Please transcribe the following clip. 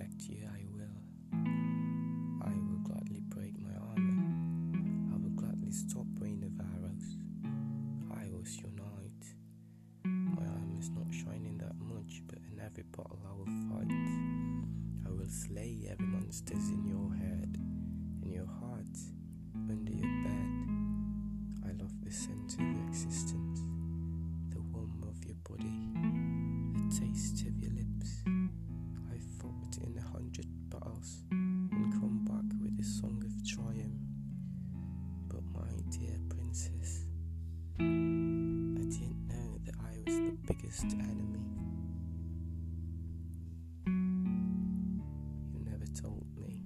protect you, I will. I will gladly break my armor. I will gladly stop rain of arrows. I will your knight. My armor's not shining that much, but in every battle I will fight. I will slay every monsters in your head, in your heart, under your bed. I love the scent of your existence, the warmth of your body, the taste of a song of triumph. But my dear princess, I didn't know that I was the biggest enemy. You never told me.